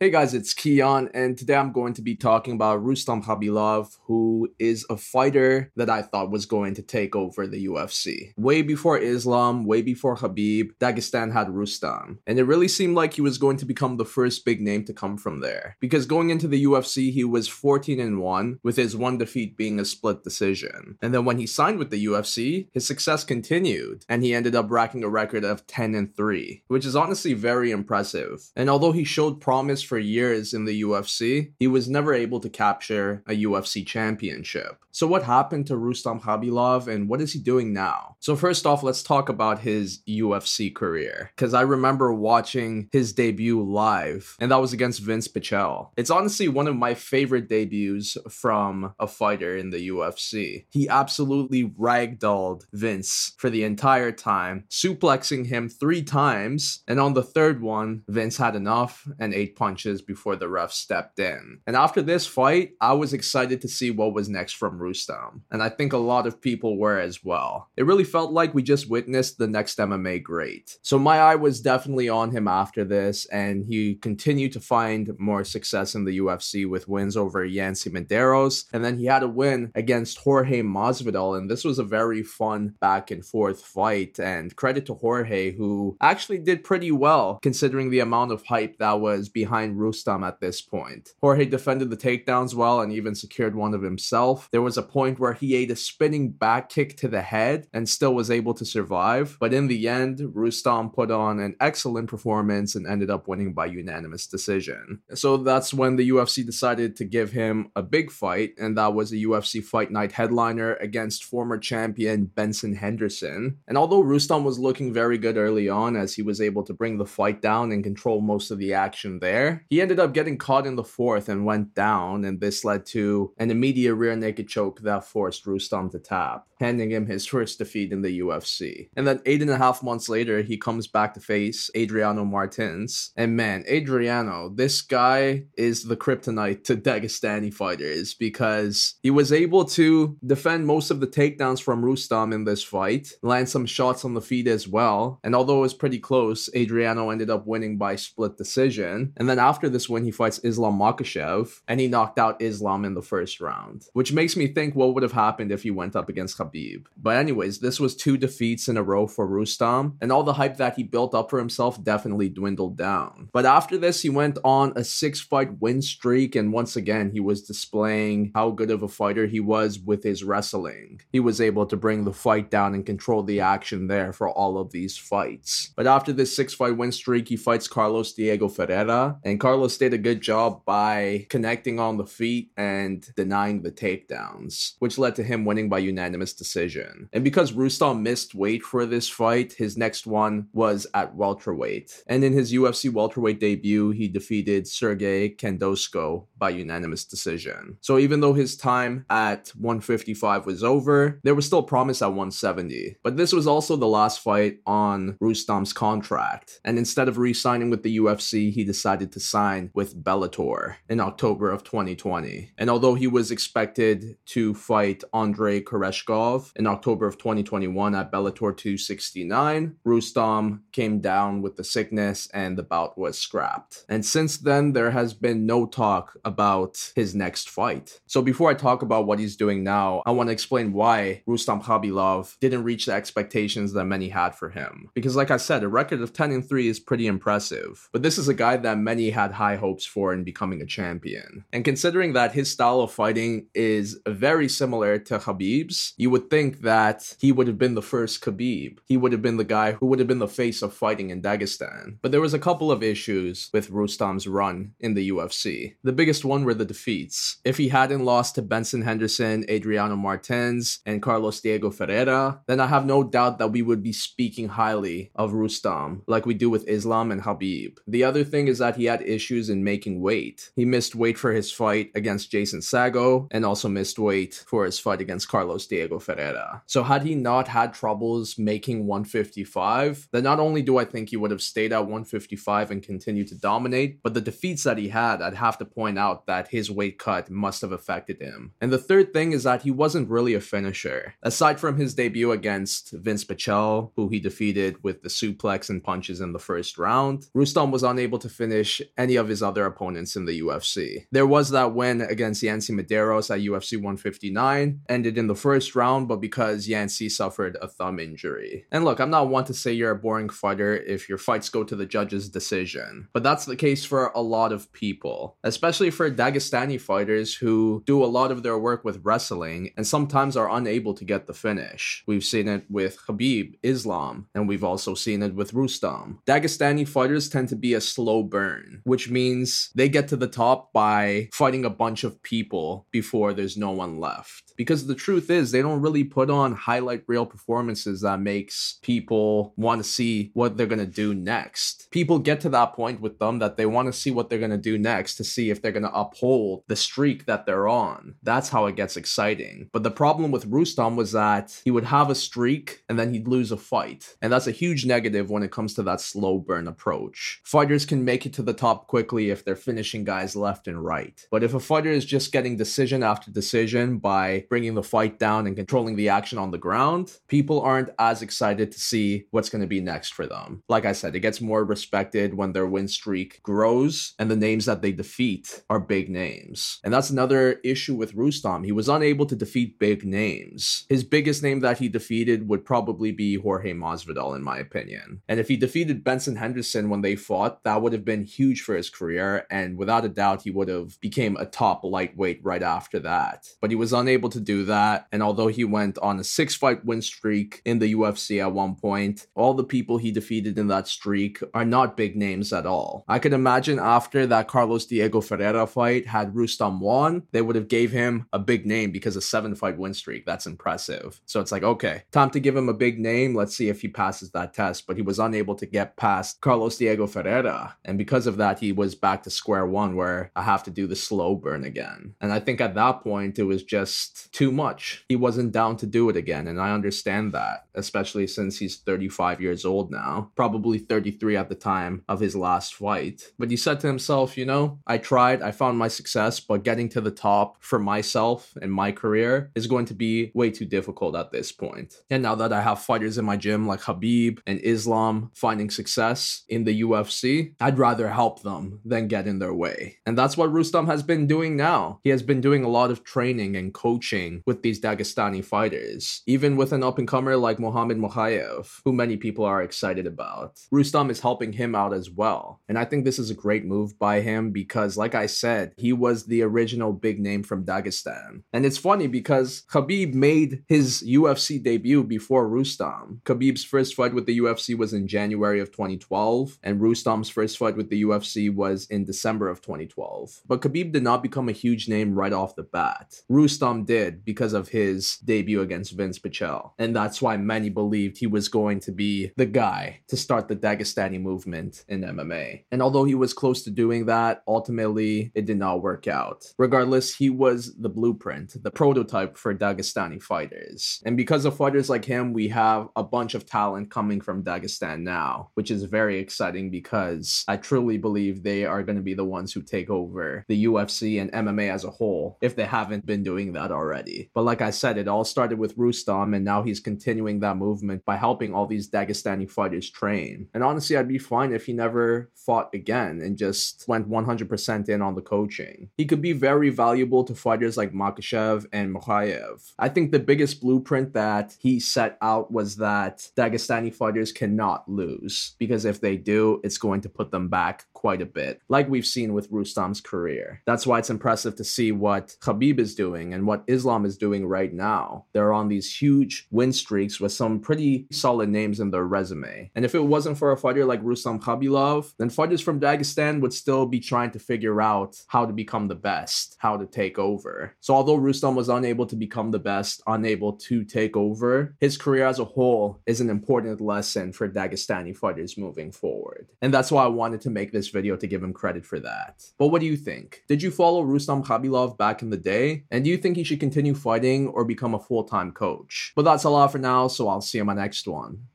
Hey guys, it's Keon, and today I'm going to be talking about Rustam Khabilov, who is a fighter that I thought was going to take over the UFC. Way before Islam, way before Khabib, Dagestan had Rustam, and it really seemed like he was going to become the first big name to come from there. Because going into the UFC, he was 14 and 1, with his one defeat being a split decision. And then when he signed with the UFC, his success continued, and he ended up racking a record of 10 and 3, which is honestly very impressive. And although he showed promise for years in the UFC, he was never able to capture a UFC championship. So, what happened to Rustam Khabilov and what is he doing now? So, first off, let's talk about his UFC career because I remember watching his debut live, and that was against Vince Pichel. It's honestly one of my favorite debuts from a fighter in the UFC. He absolutely ragdolled Vince for the entire time, suplexing him three times, and on the third one, Vince had enough and ate punches before the ref stepped in. And after this fight, I was excited to see what was next from Rustam, and I think a lot of people were as well. It really felt like we just witnessed the next MMA great. So my eye was definitely on him after this, and he continued to find more success in the UFC with wins over Yancy Medeiros, and then he had a win against Jorge Masvidal, and this was a very fun back and forth fight. And credit to Jorge, who actually did pretty well considering the amount of hype that was behind Rustam at this point. Jorge defended the takedowns well and even secured one of himself. There was a point where he ate a spinning back kick to the head and still was able to survive. But in the end, Rustam put on an excellent performance and ended up winning by unanimous decision. So that's when the UFC decided to give him a big fight, and that was a UFC Fight Night headliner against former champion Benson Henderson. And although Rustam was looking very good early on as he was able to bring the fight down and control most of the action there, he ended up getting caught in the fourth and went down, and this led to an immediate rear naked choke that forced Rustam to tap, handing him his first defeat in the UFC. And then eight and a half months later, he comes back to face Adriano Martins. And man, Adriano, this guy is the kryptonite to Dagestani fighters because he was able to defend most of the takedowns from Rustam in this fight, land some shots on the feet as well. And although it was pretty close, Adriano ended up winning by split decision. And then after this win, he fights Islam Makhachev and he knocked out Islam in the first round, which makes me think what would have happened if he went up against Khabib. But anyways, this was two defeats in a row for Rustam, and all the hype that he built up for himself definitely dwindled down. But after this, he went on a six fight win streak, and once again, he was displaying how good of a fighter he was with his wrestling. He was able to bring the fight down and control the action there for all of these fights. But after this six fight win streak, he fights Carlos Diego Ferreira, and Carlos did a good job by connecting on the feet and denying the takedowns, which led to him winning by unanimous decision. And because Rustam missed weight for this fight, his next one was at welterweight. And in his UFC welterweight debut, he defeated Sergey Khandozhko by unanimous decision. So even though his time at 155 was over, there was still promise at 170. But this was also the last fight on Rustam's contract. And instead of re-signing with the UFC, he decided to sign with Bellator in October of 2020. And although he was expected to fight Andrei Koreshkov in October of 2021 at Bellator 269, Rustam came down with the sickness and the bout was scrapped. And since then, there has been no talk about his next fight. So before I talk about what he's doing now, I want to explain why Rustam Khabilov didn't reach the expectations that many had for him. Because like I said, a record of 10 and 3 is pretty impressive. But this is a guy that many had high hopes for in becoming a champion. And considering that his style of fighting is very similar to Khabib's, you would think that he would have been the first Khabib. He would have been the guy who would have been the face of fighting in Dagestan. But there was a couple of issues with Rustam's run in the UFC. The biggest one were the defeats. If he hadn't lost to Benson Henderson, Adriano Martins, and Carlos Diego Ferreira, then I have no doubt that we would be speaking highly of Rustam, like we do with Islam and Khabib. The other thing is that he had issues in making weight. He missed weight for his fight against Jason Saggo and also missed weight for his fight against Carlos Diego Ferreira. So had he not had troubles making 155, then not only do I think he would have stayed at 155 and continued to dominate, but the defeats that he had, I'd have to point out that his weight cut must have affected him. And the third thing is that he wasn't really a finisher. Aside from his debut against Vince Pichel, who he defeated with the suplex and punches in the first round, Rustam was unable to finish any of his other opponents in the UFC. There was that win against Yancy Medeiros at UFC 159, ended in the first round, but because Yancy suffered a thumb injury. And look, I'm not one to say you're a boring fighter if your fights go to the judge's decision, but that's the case for a lot of people, especially for Dagestani fighters who do a lot of their work with wrestling and sometimes are unable to get the finish. We've seen it with Khabib, Islam, and we've also seen it with Rustam. Dagestani fighters tend to be a slow burn, which means they get to the top by fighting a bunch of people before there's no one left. Because the truth is, they don't really put on highlight reel performances that makes people want to see what they're going to do next. People get to that point with them that they want to see what they're going to do next to see if they're going to uphold the streak that they're on. That's how it gets exciting. But the problem with Rustam was that he would have a streak and then he'd lose a fight. And that's a huge negative when it comes to that slow burn approach. Fighters can make it to the top quickly if they're finishing guys left and right. But if a fighter is just getting decision after decision by bringing the fight down and controlling the action on the ground, people aren't as excited to see what's going to be next for them. Like I said, it gets more respected when their win streak grows and the names that they defeat are big names. And that's another issue with Rustam. He was unable to defeat big names. His biggest name that he defeated would probably be Jorge Masvidal, in my opinion. And if he defeated Benson Henderson when they fought, that would have been huge for his career. And without a doubt, he would have became a top lightweight right after that. But he was unable to do that. And although he went on a six fight win streak in the UFC at one point, all the people he defeated in that streak are not big names at all. I could imagine after that Carlos Diego Ferreira fight had Rustam won, they would have gave him a big name because a seven fight win streak. That's impressive. So it's like, okay, time to give him a big name. Let's see if he passes that test. But he was unable to get past Carlos Diego Ferreira. And because of that, he was back to square one where I have to do the slow burn again. And I think at that point, it was just too much. He wasn't down to do it again. And I understand that, especially since he's 35 years old now, probably 33 at the time of his last fight. But he said to himself, you know, I tried, I found my success, but getting to the top for myself and my career is going to be way too difficult at this point. And now that I have fighters in my gym like Khabib and Islam finding success in the UFC, I'd rather help them than get in their way. And that's what Rustam has been doing now. He has been doing a lot of training and coaching with these Dagestani fighters, even with an up and comer like Mohamed Mokaev, who many people are excited about. Rustam is helping him out as well. And I think this is a great move by him because, like I said, he was the original big name from Dagestan. And it's funny because Khabib made his UFC debut before Rustam. Khabib's first fight with the UFC was in January of 2012, and Rustam's first fight with the UFC was in December of 2012. But Khabib did not become a huge name right off the bat. Rustam did because of his debut against Vince Pichel. And that's why many believed he was going to be the guy to start the Dagestani movement in MMA. And although he was close to doing that, ultimately it did not work out. Regardless, he was the blueprint, the prototype for Dagestani fighters. And because of fighters like him, we have a bunch of talent coming from Dagestan now, which is very exciting because I truly believe they are going to be the ones who take over the UFC and MMA as a whole if they haven't been doing that already. But like I said, it all started with Rustam and now he's continuing that movement by helping all these Dagestani fighters train. And honestly, I'd be fine if he never fought again and just went 100% in on the coaching. He could be very valuable to fighters like Makhachev and Mokaev. I think the biggest blueprint that he set out was that Dagestani fighters cannot lose because if they do, it's going to put them back quite a bit, like we've seen with Rustam's career. That's why it's impressive to see what Khabib is doing and what Islam is doing right now. They're on these huge win streaks with some pretty solid names in their resume. And if it wasn't for a fighter like Rustam Khabilov, then fighters from Dagestan would still be trying to figure how to become the best, how to take over. So although Rustam was unable to become the best, unable to take over, his career as a whole is an important lesson for Dagestani fighters moving forward. And that's why I wanted to make this video to give him credit for that. But what do you think? Did you follow Rustam Khabilov back in the day? And do you think he should continue fighting or become a full-time coach? But that's a lot for now, so I'll see you in my next one.